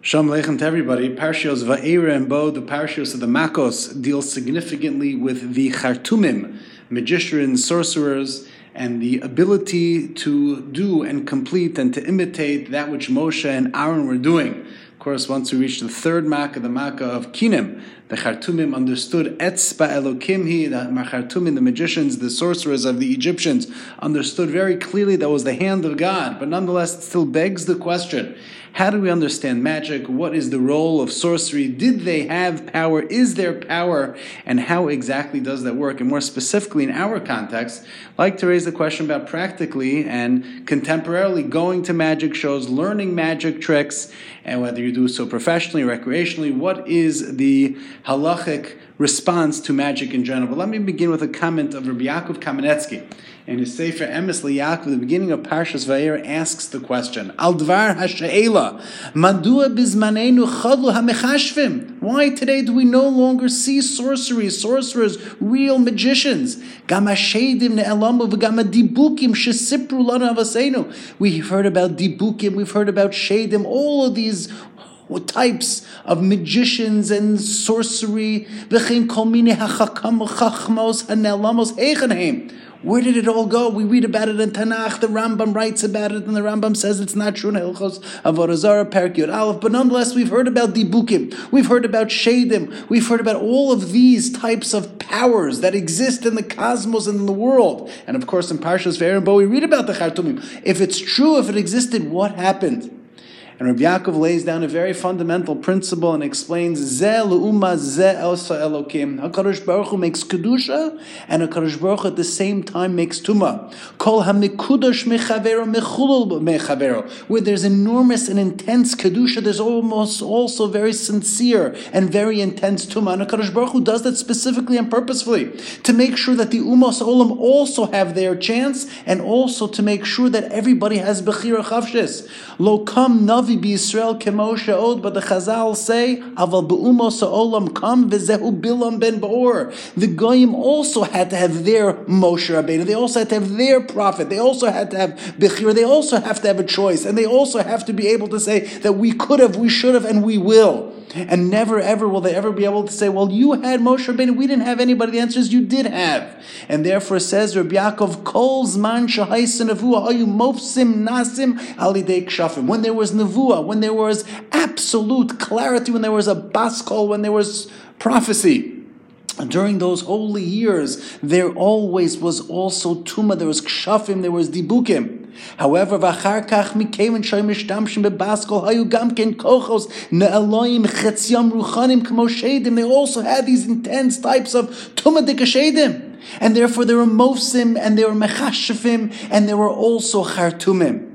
Shalom Aleichem to everybody. Parshios Va'era and Bo, the Parshios of the Makos, deal significantly with the Chartumim, magicians, sorcerers, and the ability to do and complete and to imitate that which Moshe and Aaron were doing. Of course, once we reach the third Makkah, the Makkah of Kinim, the Chartumim understood Etzba Elokimhi, the Chartumim, the magicians, the sorcerers of the Egyptians, understood very clearly that was the hand of God. But nonetheless, it still begs the question how do we understand magic? What is the role of sorcery? Did they have power? Is there power? And how exactly does that work? And more specifically, in our context, I'd like to raise the question about practically and contemporarily going to magic shows, learning magic tricks, and whether you do so professionally, or recreationally, what is the halachic response to magic in general? But let me begin with a comment of Rabbi Yaakov Kamenetsky in his Sefer Emes Yaakov, the beginning of Parshas Vayir, asks the question: Al Dvar Madua Bizmanenu Chadlu Hamechashvim. Why today do we no longer see sorcery, sorcerers, real magicians? Gamashedim ne'elamu v'gamadibukim shesipru lana avasenu. We've heard about dibukim, we've heard about shedim, all of these types of magicians and sorcery. Where did it all go? We read about it in Tanakh. The Rambam writes about it, and the Rambam says it's not true in Hilchos Perk Aleph. But nonetheless, we've heard about Dibukim, we've heard about Shadim, we've heard about all of these types of powers that exist in the cosmos and in the world. And of course, in Parshas Ve'er we read about the Chartumim. If it's true, if it existed, what happened? And Rabbi Yaakov lays down a very fundamental principle and explains Ze le'uma ze elsa elokim. HaKadosh Baruch Hu makes kedusha, and HaKadosh Baruch Hu at the same time makes tuma. Kol hamikudosh mechavero mechulul mechavero. Where there's enormous and intense kedusha, there's almost also very sincere and very intense tuma. And HaKadosh Baruch Hu does that specifically and purposefully to make sure that the umos olam also have their chance, and also to make sure that everybody has bechira chavshis. Lo kam nav Navi be Israel kemoshe od, but the Chazal say, aval be'umos olam kam v'zehu bilam ben Baor. The Goyim also had to have their Moshe Rabbeinu. They also had to have their prophet. They also had to have Bechir. They also have to have a choice. And they also have to be able to say that we could have, we should have, and we will. And never ever will they ever be able to say, well, you had Moshe Rabbeinu, we didn't have anybody. The answer is you did have. And therefore says Rabbi Yaakov, Kol zman ayu mofsim nasim alidei kshafim. When there was nevuah, when there was absolute clarity, when there was a baskol, when there was prophecy, during those holy years, there always was also tuma, there was kshafim, there was dibukim. However, kach mikeven shoy mishtamshim bebaskol hayu gam ken kochos ne'aloyim chetziyam ruchanim kmo shedim. They also had these intense types of tumadik shedim. And therefore there were mofsim, and there were mechashefim, and there were also chartumim.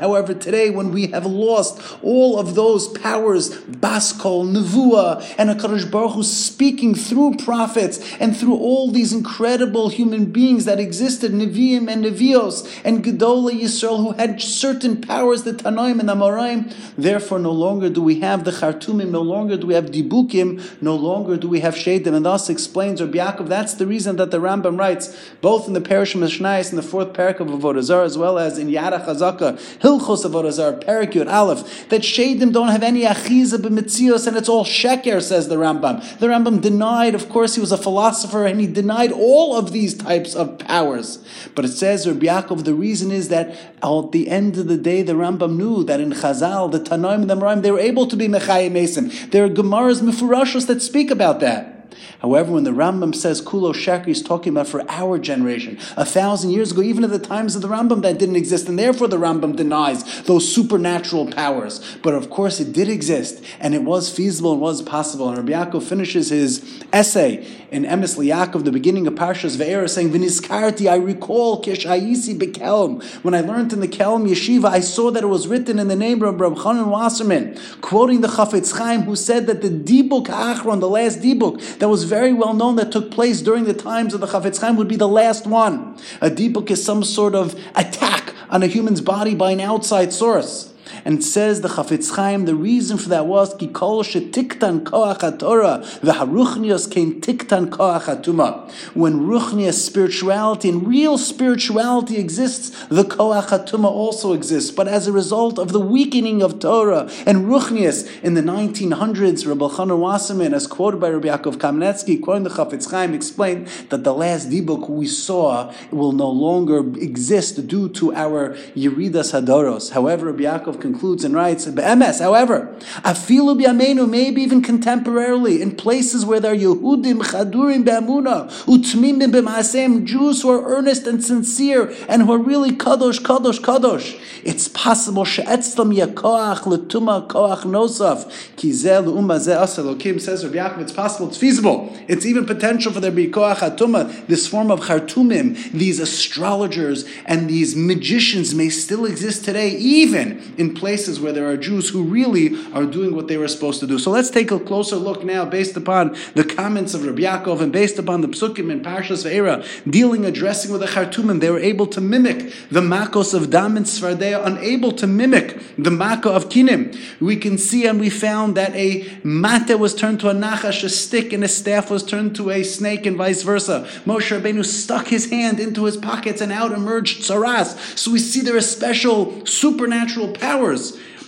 However, today when we have lost all of those powers, Baskol, Nevuah, and HaKadosh Baruch Hu speaking through prophets and through all these incredible human beings that existed, Nevi'im and Nevios, and Gedolah Yisrael, who had certain powers, the Tanoim and Amoraim, therefore no longer do we have the Chartumim, no longer do we have Dibukim, no longer do we have Shedim, and thus explains Rabbi Yaakov, that's the reason that the Rambam writes, both in the Parish of Mishnayis in the fourth parak of Avodah Zarah, as well as in Yada Chazaka, Hilchos Avodah Zarah, Parak Yud Aleph, that Shadim don't have any achiza b'mitzios, and it's all sheker, says the Rambam. The Rambam denied, of course, he was a philosopher, and he denied all of these types of powers. But it says, Rabbi Yaakov, the reason is that at the end of the day, the Rambam knew that in Chazal, the Tanoim and the Moraim, they were able to be Mechayim Mason. There are Gemaras Mifurashos that speak about that. However, when the Rambam says Kulo Sheker, he's talking about for our generation, a thousand years ago, even at the times of the Rambam, that didn't exist, and therefore the Rambam denies those supernatural powers. But of course, it did exist, and it was feasible and was possible. And Rabbi Yaakov finishes his essay in Emes Yaakov, the beginning of Parshas Ve'era, saying, "V'niskarti, I recall Kishayisi bekelm. When I learned in the Kelm Yeshiva, I saw that it was written in the name of Rabbi Chanan Wasserman, quoting the Chafetz Chaim, who said that the Dibuk Achron, the last Dibuk, that was very well known that took place during the times of the Chafetz Chaim would be the last one. A Dibuk is some sort of attack on a human's body by an outside source. And says the Chafetz Chaim, the reason for that was kikol shetiktan koach Torah v'haruchnios kein tiktan koach hatuma. When ruchnias spirituality and real spirituality exists, the koach hatuma also exists. But as a result of the weakening of Torah and ruchnias in the 1900s, Rabbi Chanan Wasserman, as quoted by Rabbi Yaakov Kamenetsky, quoting the Chafetz Chaim, explained that the last dibuk we saw will no longer exist due to our Yeridas Hadoros. However, Rabbi Yaakov concludes and writes, "Be'emes." However, afilu bi'amenu, maybe even contemporarily, in places where there are Yehudim chadurim be'amuna, utmim b'maasem, Jews who are earnest and sincere and who are really kadosh, kadosh, kadosh. It's possible she'etzlam yakoach letuma koach nosaf kizel umazeh asalokim says Rabbi Yaakov. It's possible. It's feasible. It's even potential for there to be koach hatuma, this form of chartumim, these astrologers and these magicians may still exist today, even in places where there are Jews who really are doing what they were supposed to do. So let's take a closer look now, based upon the comments of Rabbi Yaakov and based upon the psukim in Parshas Ve'era, dealing, addressing with the Chartumim. They were able to mimic the Makos of Dam and Svardea, unable to mimic the Mako of Kinim. We can see and we found that a mate was turned to a nachash, a stick, and a staff was turned to a snake, and vice versa. Moshe Rabbeinu stuck his hand into his pockets and out emerged tzaras. So we see there are special supernatural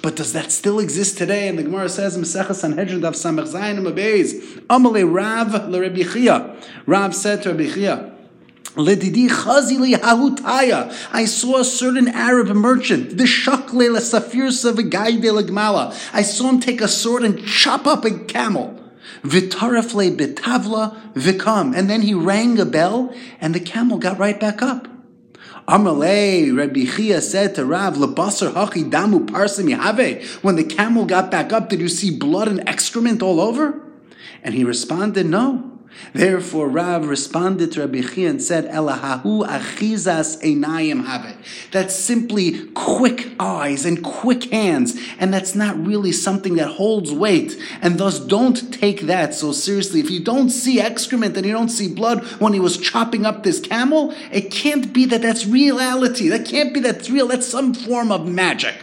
But does that still exist today? And the Gemara says, Mesechah Sanhedrin Dav Samech Zayin Amabeis, Amale Rav LeRebbi Chia. Rav said to Rabbi Chia, Ledidi chazili hahutaya. I saw a certain Arab merchant, the shakle la safirsa v'gaide legmala. I saw him take a sword and chop up a camel. Vitarafle betavla vikam. And then he rang a bell, and the camel got right back up. Amalei, Rabbi Chia said to Rav, Labasar Hachi Damu Parsim Yahave. When the camel got back up, did you see blood and excrement all over? And he responded, No. Therefore, Rav responded to Rabbi Chia and said, Elahahu achizas einayim have. That's simply quick eyes and quick hands, and that's not really something that holds weight. And thus, don't take that so seriously. If you don't see excrement and you don't see blood when he was chopping up this camel, it can't be that that's reality. That can't be that's real. That's some form of magic.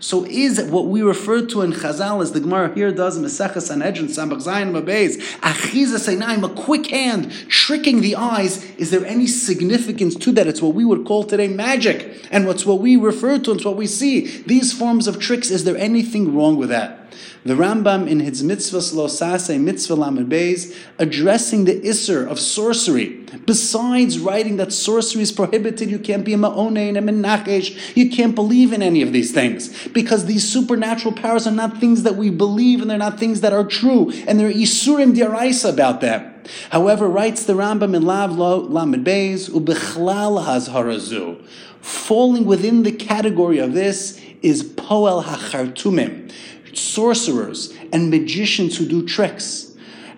So is what we refer to in Chazal as the Gemara here does Mesechah Sanhedrin Samach Zayin Mabeis Achiza Seinaim a quick hand tricking the eyes. Is there any significance to that? It's what we would call today magic, and what's what we refer to. It's what we see. These forms of tricks. Is there anything wrong with that? The Rambam in his mitzvah Slosase mitzvah Lamed Beis addressing the isser of sorcery. Besides writing that sorcery is prohibited, you can't be a ma'onein a menachesh. You can't believe in any of these things because these supernatural powers are not things that we believe and they're not things that are true and there are isurim diaraisa about them. However, writes the Rambam in Lav Lamed Beis ubechlal hazharazu. Falling within the category of this is poel hachartumim sorcerers and magicians who do tricks.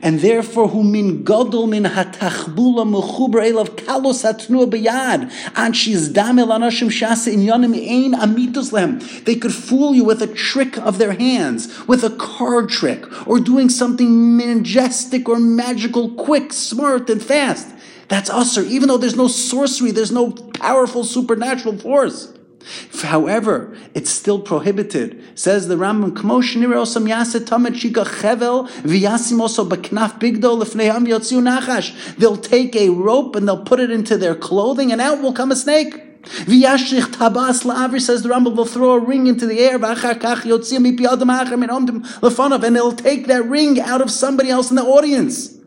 And therefore, who min gadol min hatachbula mechuber elav kalos hatnua beyad and she's damel anashim shasa in yonim ein amitus lem. They could fool you with a trick of their hands, with a card trick, or doing something majestic or magical, quick, smart, and fast. That's usher, even though there's no sorcery, there's no powerful supernatural force. However, it's still prohibited. Says the Rambam, osam yaset tamet shika chevel v'yasim also baknaf bigdo lefneam yotziu nachash. They'll take a rope and they'll put it into their clothing and out will come a snake. V'yashrich tabas la'avir, says the Rambam, will throw a ring into the air, and they'll take that ring out of somebody else in the audience.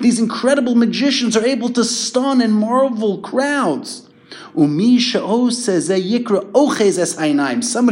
These incredible magicians are able to stun and marvel crowds. Somebody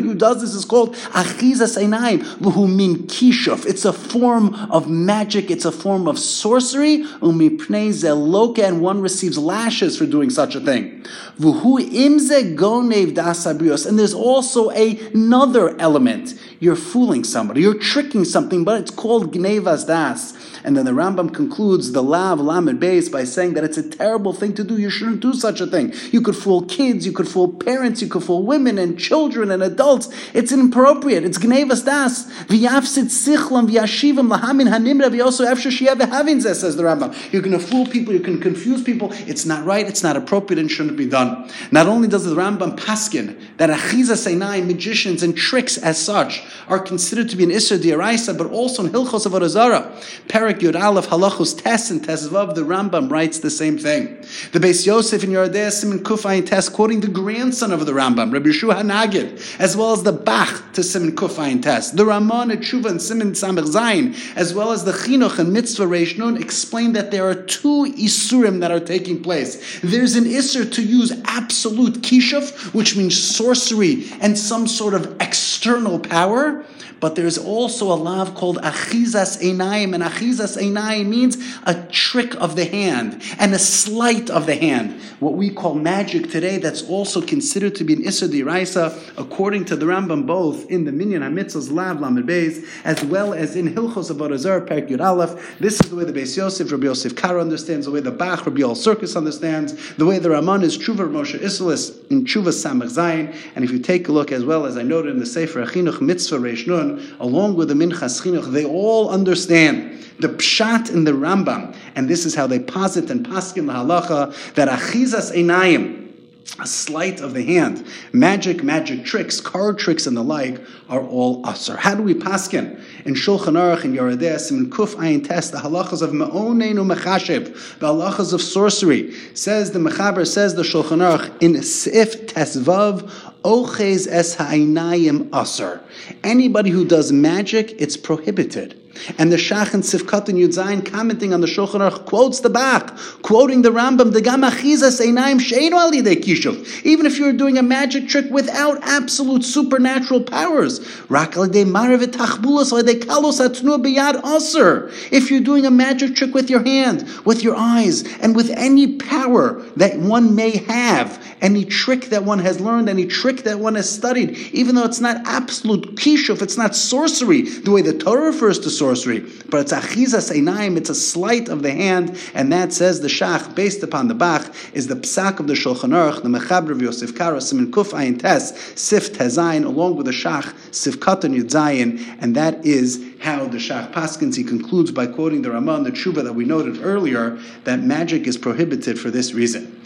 who does this is called achizas einayim, min kishuf. It's a form of magic. It's a form of sorcery. Umipnei zeloka, and one receives lashes for doing such a thing. V'hu imze gonev dasabrios. And there's also another element. You're fooling somebody. You're tricking something, but it's called gnevas das. And then the Rambam concludes the lav lamed base by saying that it's a terrible thing to do. You shouldn't do such a thing. You could fool fool kids, you could fool parents, you could fool women and children and adults. It's inappropriate. It's gnevas das. V'yafsit sichlam v'yashivim lahamin hanimra v'yoso efsher shiyah says the Rambam. You're going to fool people, you can confuse people. It's not right, it's not appropriate, and shouldn't be done. Not only does the Rambam paskin that achiza seinai, magicians and tricks as such, are considered to be an Isser Diaraisa, but also in Hilchos of Arazara. Perak Yud Aleph Halachos Tes and Tesvav, the Rambam writes the same thing. The Beis Yosef in Yordeh Simon Kufayin Tes, quoting the grandson of the Rambam, Rabbi Yeshua Hanagid, as well as the Bach to Simon Kufayin Tes, the Ramon at Tshuva and Simon Samech Zayin, as well as the Chinuch and Mitzvah Reish Nun, explain that there are two Isurim that are taking place. There's an Isur to use absolute Kishuf, which means sorcery and some sort of external power but there's also a lav called achizas einayim, and achizas einayim means a trick of the hand and a sleight of the hand. What we call magic today, that's also considered to be an isser diraisa, according to the Rambam, both in the Minyan Hamitzos Lav Lamed Beis, as well as in Hilchos Avodah Perk Yud Aleph. This is the way the Beis Yosef, Rabbi Yosef Karo understands, the way the Bach, Rabbi Yoel Sirkis understands, the way the Raman is Tshuva Moshe Isserles in Tshuva Samach Zayin. And if you take a look as well, as I noted in the Sefer Achinuch Mitzvah Reish Nun, along with the Minchas Chinuch, they all understand the pshat in the Rambam, and this is how they posit and paskin the halacha that achizas einayim, a sleight of the hand, magic, magic tricks, card tricks, and the like are all usher. How do we paskin? In Shulchan Aruch and Yoredes and Kuf Ayin Test, the halachas of Me'onenu Mechashiv, the halachas of sorcery, says the Mechaber, says the Shulchan Aruch in Sif Tesvav Ochez es ha'inayim aser. Anybody who does magic, it's prohibited. And the Shach and Sifkat and Yudzayin commenting on the Shulchan Aruch quotes the Bach, quoting the Rambam, the Gamachizas Einayim Sheinu Alidei Kishuv. Even if you're doing a magic trick without absolute supernatural powers, Rak Alidei Marav Tachbulas Alidei Kalos Atnu Biyad Aser. If you're doing a magic trick with your hand, with your eyes, and with any power that one may have, any trick that one has learned, any trick that one has studied, even though it's not absolute kishuf, it's not sorcery, the way the Torah refers to sorcery, but it's achizas einayim, it's a sleight of the hand, and that says the shach, based upon the Bach, is the psak of the Shulchan Aruch, the Mechaber of Yosef Karo, Simon Kuf Ayin Tes, Sif Tezayin, along with the shach, Sif Katan Yudzayin, and that is how the Shach Paskins, he concludes by quoting the Ramah the Tshuva that we noted earlier, that magic is prohibited for this reason.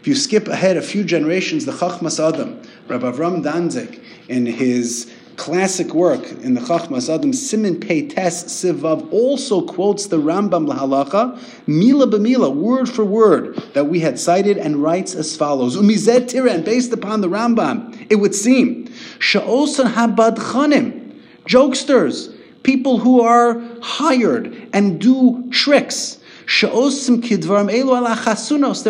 If you skip ahead a few generations, the Chachmas Adam, Rabbi Avram Danzig, in his classic work in the Chachmas Adam, Simin Peites Sivav, also quotes the Rambam Lahalacha, Mila b'mila, word for word, that we had cited, and writes as follows: Umizet Tiran, based upon the Rambam, it would seem Sha'osan Habad jokesters, people who are hired and do tricks. They're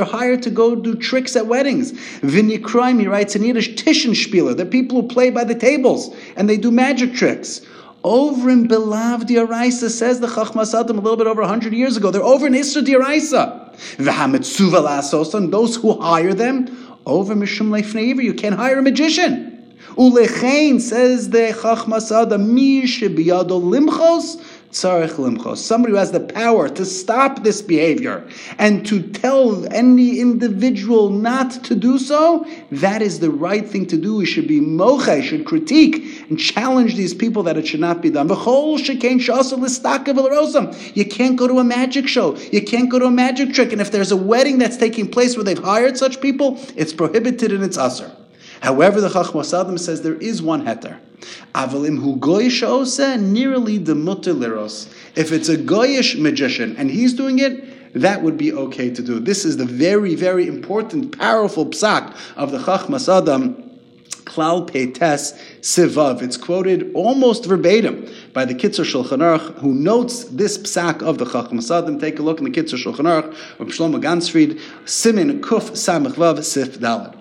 hired to go do tricks at weddings. Vinikraim, he writes in Yiddish, Tischenspieler. They're people who play by the tables and they do magic tricks. Over in Belav Diaraisa, says the Chachmas Adam a little bit over 100 years ago. They're over in Isra Diaraisa. V'hametzuva those who hire them, over Mishum Leifneiver, you can't hire a magician. Ulechein, says the Chachmas Adam, mi shebiyado limchos, Somebody who has the power to stop this behavior and to tell any individual not to do so, that is the right thing to do. We should be mocha, should critique and challenge these people that it should not be done. You can't go to a magic show. You can't go to a magic trick. And if there's a wedding that's taking place where they've hired such people, it's prohibited and it's usher. However, the Chachmas Adam says there is one heter. Avalim hu goyish ose nearly the liros. If it's a goyish magician and he's doing it, that would be okay to do. This is the very, very important, powerful psak of the Chachmas Adam. Klal Peites Sivav. It's quoted almost verbatim by the Kitzur Shulchan Aruch, who notes this psak of the Chacham Adam. Take a look in the Kitzur Shulchan Aruch of Shlomo Ganzfried, Simin Kuf Samach Vav Sif Dalad.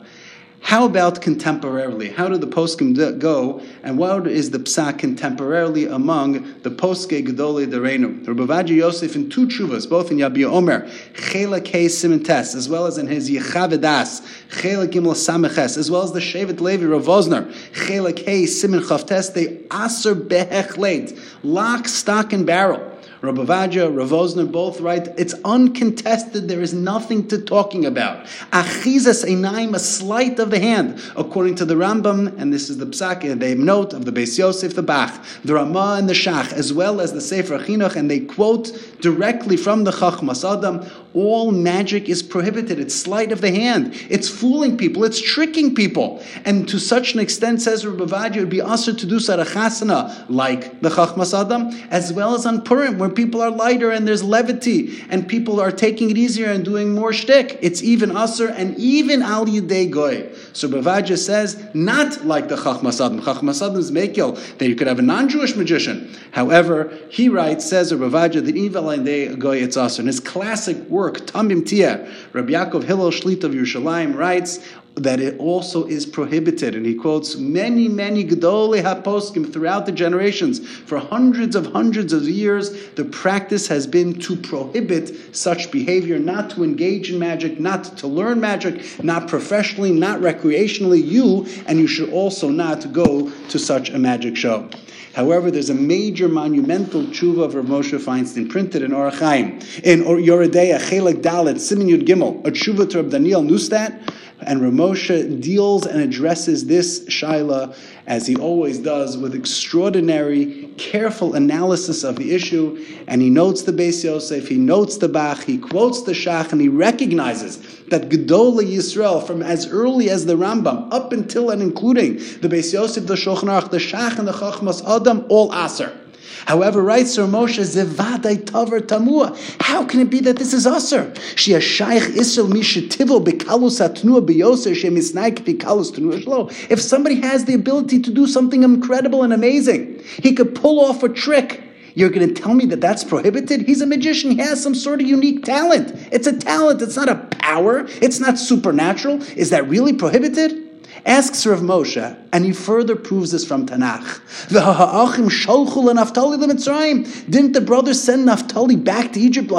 How about contemporarily? How do the poskim go, and what is the psak contemporarily among the poske gedole dereinu? Rabbi Yosef in two chuvas, both in Yabia Omer, Chela Kei Simintes, as well as in his Yechavedas, Chela Gimel Sameches, as well as the Shevet Levi Rav Vosner, Chela Kei Simin Chavtes, they aser behechlet, lock, stock, and barrel Rabbi Vaja, Ravosner both write, it's uncontested, there is nothing to talking about. Achizas einaim, a sleight of the hand, according to the Rambam, and this is the Psak, they note of the Beis Yosef, the Bach, the Ramah and the Shach, as well as the Sefer Chinuch, and they quote directly from the Chachmas Adam, all magic is prohibited. It's sleight of the hand. It's fooling people. It's tricking people. And to such an extent, says Rabbi it would be usher to do sarachasana like the Chachmas Adam, as well as on Purim, where people are lighter and there's levity, and people are taking it easier and doing more shtick. It's even usher and even al yidei goy. So Vadia says, not like the Chachmas Adam. Chachmas Adam is mekil, that you could have a non-Jewish magician. However, he writes, says Vadia, that even al yidei goy it's usher. And his classic Tamim Tia, Rabbi Yaakov Hillel Shlit of Yerushalayim writes, that it also is prohibited. And he quotes many, many Gedolei HaPoskim throughout the generations. For hundreds of hundreds of years, the practice has been to prohibit such behavior, not to engage in magic, not to learn magic, not professionally, not recreationally. You, and you should also not go to such a magic show. However, there's a major monumental tshuva of Rav Moshe Feinstein printed in Orachaim, in Yoredeya, Chelek Dalet, Simin Yud Gimel, a tshuva to Rav Daniel Nustat, and Ramosha deals and addresses this Shaila, as he always does, with extraordinary, careful analysis of the issue. And he notes the Beis Yosef, he notes the Bach, he quotes the Shach, and he recognizes that Gedola Yisrael, from as early as the Rambam, up until and including the Beis Yosef, the Shulchan Aruch, the Shach, and the Chachmas Adam, all Aser. However, writes Sir Moshe, Zevadai Taver Tamua. How can it be that this is Aser? She a Shaykh Isel Mishitivo Bekalus Atnua Beyoser Shemisnaik Bekalus Shlo. If somebody has the ability to do something incredible and amazing, he could pull off a trick. You're going to tell me that that's prohibited? He's a magician. He has some sort of unique talent. It's a talent. It's not a power. It's not supernatural. Is that really prohibited? Asks Rav Moshe, and he further proves this from Tanakh. Didn't the brothers send Naphtali back to Egypt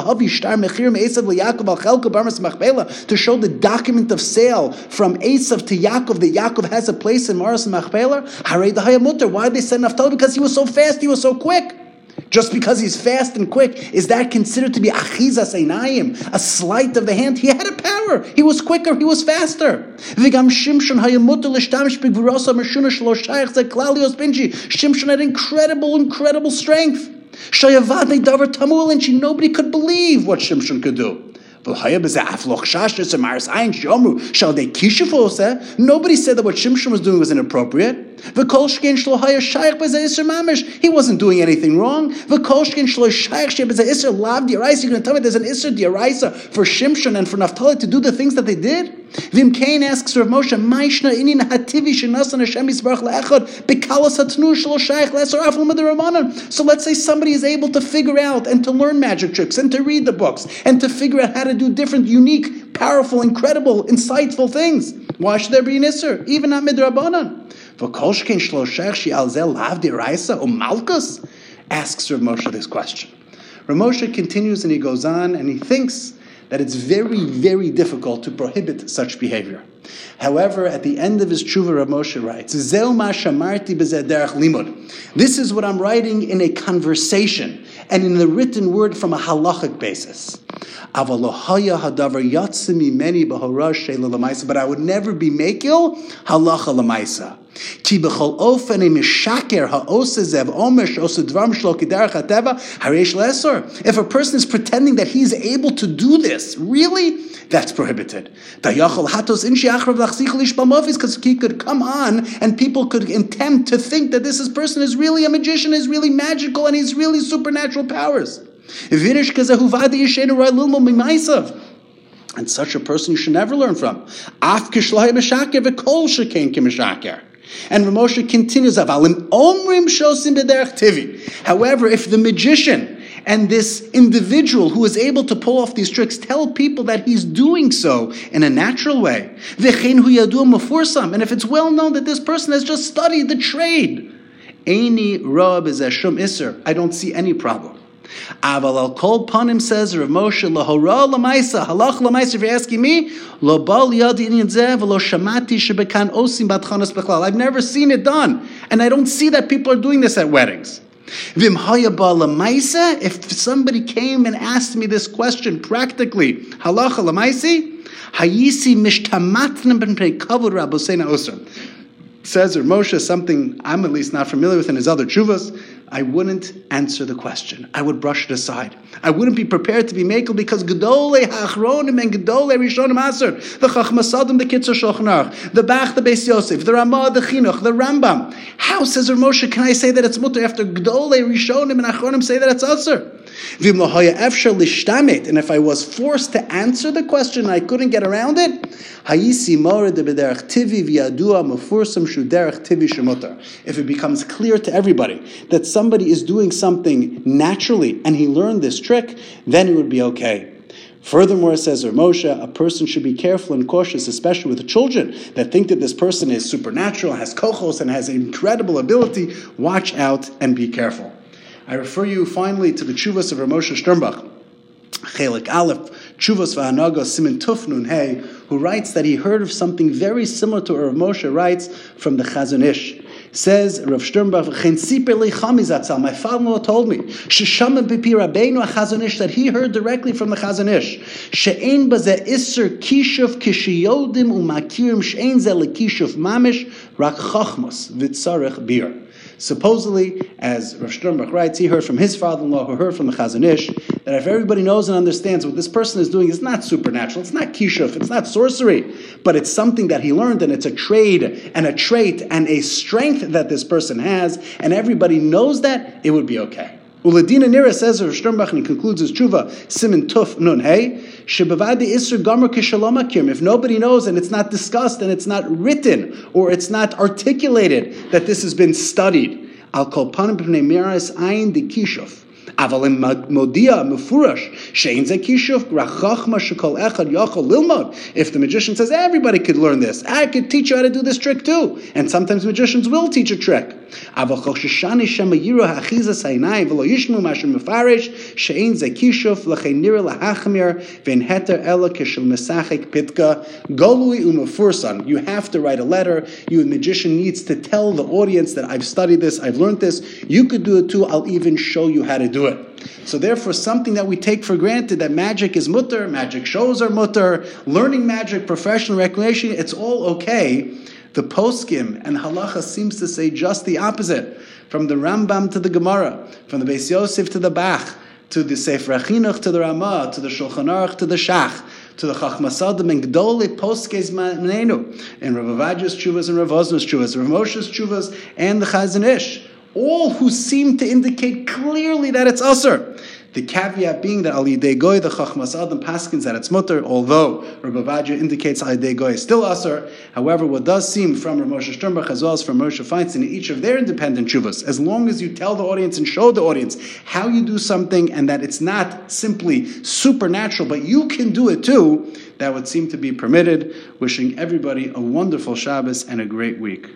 to show the document of sale from Esav to Yaakov that Yaakov has a place in Maras Machpelah? Why did they send Naphtali? Because he was so fast, he was so quick. Just because he's fast and quick, is that considered to be achizas einayim, a sleight of the hand? He had a power. He was quicker. He was faster. Shimshon Shimshon had incredible, incredible strength. Shayavadne davar tamul, and she nobody could believe what Shimshon could do. Eh? Nobody said that what Shimshon was doing was inappropriate. He wasn't doing anything wrong. You're going to tell me there's an Isser for Shimshon and for Naphtali to do the things that they did? Vim Cain asks Rav Moshe, Maishna inin hativi shenasan Hashem yisbarach le'echad bekalas hatnu shlo shaykh lesser afal. So let's say somebody is able to figure out and to learn magic tricks and to read the books and to figure out how to do different, unique, powerful, incredible, insightful things. Why should there be an Isser? Even not midrabanan. V'kolshkin shloshech she alzel lav diraisa? Asks Rav Moshe this question. Rav Moshe continues and he goes on and he thinks that it's very, very difficult to prohibit such behavior. However, at the end of his tshuva, Rav Moshe writes, This is what I'm writing in a conversation and in the written word from a halachic basis. But I would never be mekil halacha hareish lesor. If a person is pretending that he's able to do this, really, that's prohibited. Because he could come on and people could attempt to think that this person is really a magician, is really magical, and he's really supernatural powers. And such a person you should never learn from. And Ramosha continues, However, if the magician and this individual who is able to pull off these tricks tell people that he's doing so in a natural way, and if it's well known that this person has just studied the trade, I don't see any problem. Aval al kol panim says Rav Moshe lahora lamaisa halach lamaisa. If you're asking me, lo bal yad inyan zeh v'lo shamati shebekan osim batchanas bechlal. I've never seen it done, and I don't see that people are doing this at weddings. If somebody came and asked me this question practically, halacha lamaisi, hayisi mishtamatna ben kavod rabosena osir. Says or Moshe something I'm at least not familiar with in his other chuvas. I wouldn't answer the question. I would brush it aside. I wouldn't be prepared to be makel because Gedole Hachronim and Gedole Rishonim Aser, the Chachmasadim, the Kitzur Shochnach, the Bach, the Beis Yosef, the Ramah, the Chinuch, the Rambam. How, says Moshe, can I say that it's mutter after Gedole Rishonim and Achronim say that it's Aser? And if I was forced to answer the question, I couldn't get around it. If it becomes clear to everybody that somebody is doing something naturally and he learned this trick, then it would be okay. Furthermore, says Moshe, a person should be careful and cautious, especially with children that think that this person is supernatural, has kochos, and has incredible ability. Watch out and be careful. I refer you finally to the Chuvas of Ramosha Sternbach, Chelik Aleph, Chuvas Vahanaga Simin Tufnun Hey, who writes that he heard of something very similar to Rav Moshe writes from the Chazon Ish. Says Rav Sternbach, my father-in-law told me, that he heard directly from the Chazon Ish, She'ein baze iser kishuf kishiyodim umakirim she'ein ze lekishuf mamish rak chachmos v'tzarech bir. Supposedly, as Rav Sternbach writes, he heard from his father-in-law, who heard from the Chazon Ish, that if everybody knows and understands what this person is doing is not supernatural, it's not kishuf, it's not sorcery, but it's something that he learned, and it's a trade and a trait and a strength that this person has, and everybody knows that, it would be okay. Uladina Nira says, Rav Sternbach, and he concludes his tshuva, Simin Tuf Nun Hey, Shebavadi Isser Gomer Kishalomakim. If nobody knows and it's not discussed and it's not written or it's not articulated that this has been studied, Al Kol Panim B'nei Miras Ayin Di Kishuf. אבל אם מודיע מפורש שאין זה כישוף, רחכמה שכל אחד יכול ללמוד. If the magician says, everybody could learn this, I could teach you how to do this trick too. And sometimes magicians will teach a trick. אבל חוששני שמא יראו האחיזס העיניים ולא ישמעו משהו מפרש, שאין זה כישוף, לכן נראה להחמיר, ואין התר אלא כשל משחק פתקה, גולוי ומפורסם. You have to write a letter. You, a magician, needs to tell the audience that I've studied this, I've learned this. You could do it too. I'll even show you how to do it. So therefore, something that we take for granted that magic is mutter, magic shows are mutter, learning magic, professional recreation, it's all okay. The poskim and halacha seems to say just the opposite. From the Rambam to the Gemara, from the Beis Yosef to the Bach, to the Sefer Achinuch to the Ramah, to the Shulchan Aruch to the Shach, to the Chachmasadim and Gdole Poskes Manenu, and Rav Avadja's Chuvas and Rav Osna's Chuvas, Rav Moshe's Chuvas, and the Chazon Ish all who seem to indicate clearly that it's usr. The caveat being that Ali Goy, the Chachmas Adam Paskins, that it's mutter, although Rabbi Vajra indicates Ali Goy is still usr. However, what does seem from Rav Moshe Sternbach as well as from Moshe Feinstein, in each of their independent chuvas, as long as you tell the audience and show the audience how you do something and that it's not simply supernatural, but you can do it too, that would seem to be permitted. Wishing everybody a wonderful Shabbos and a great week.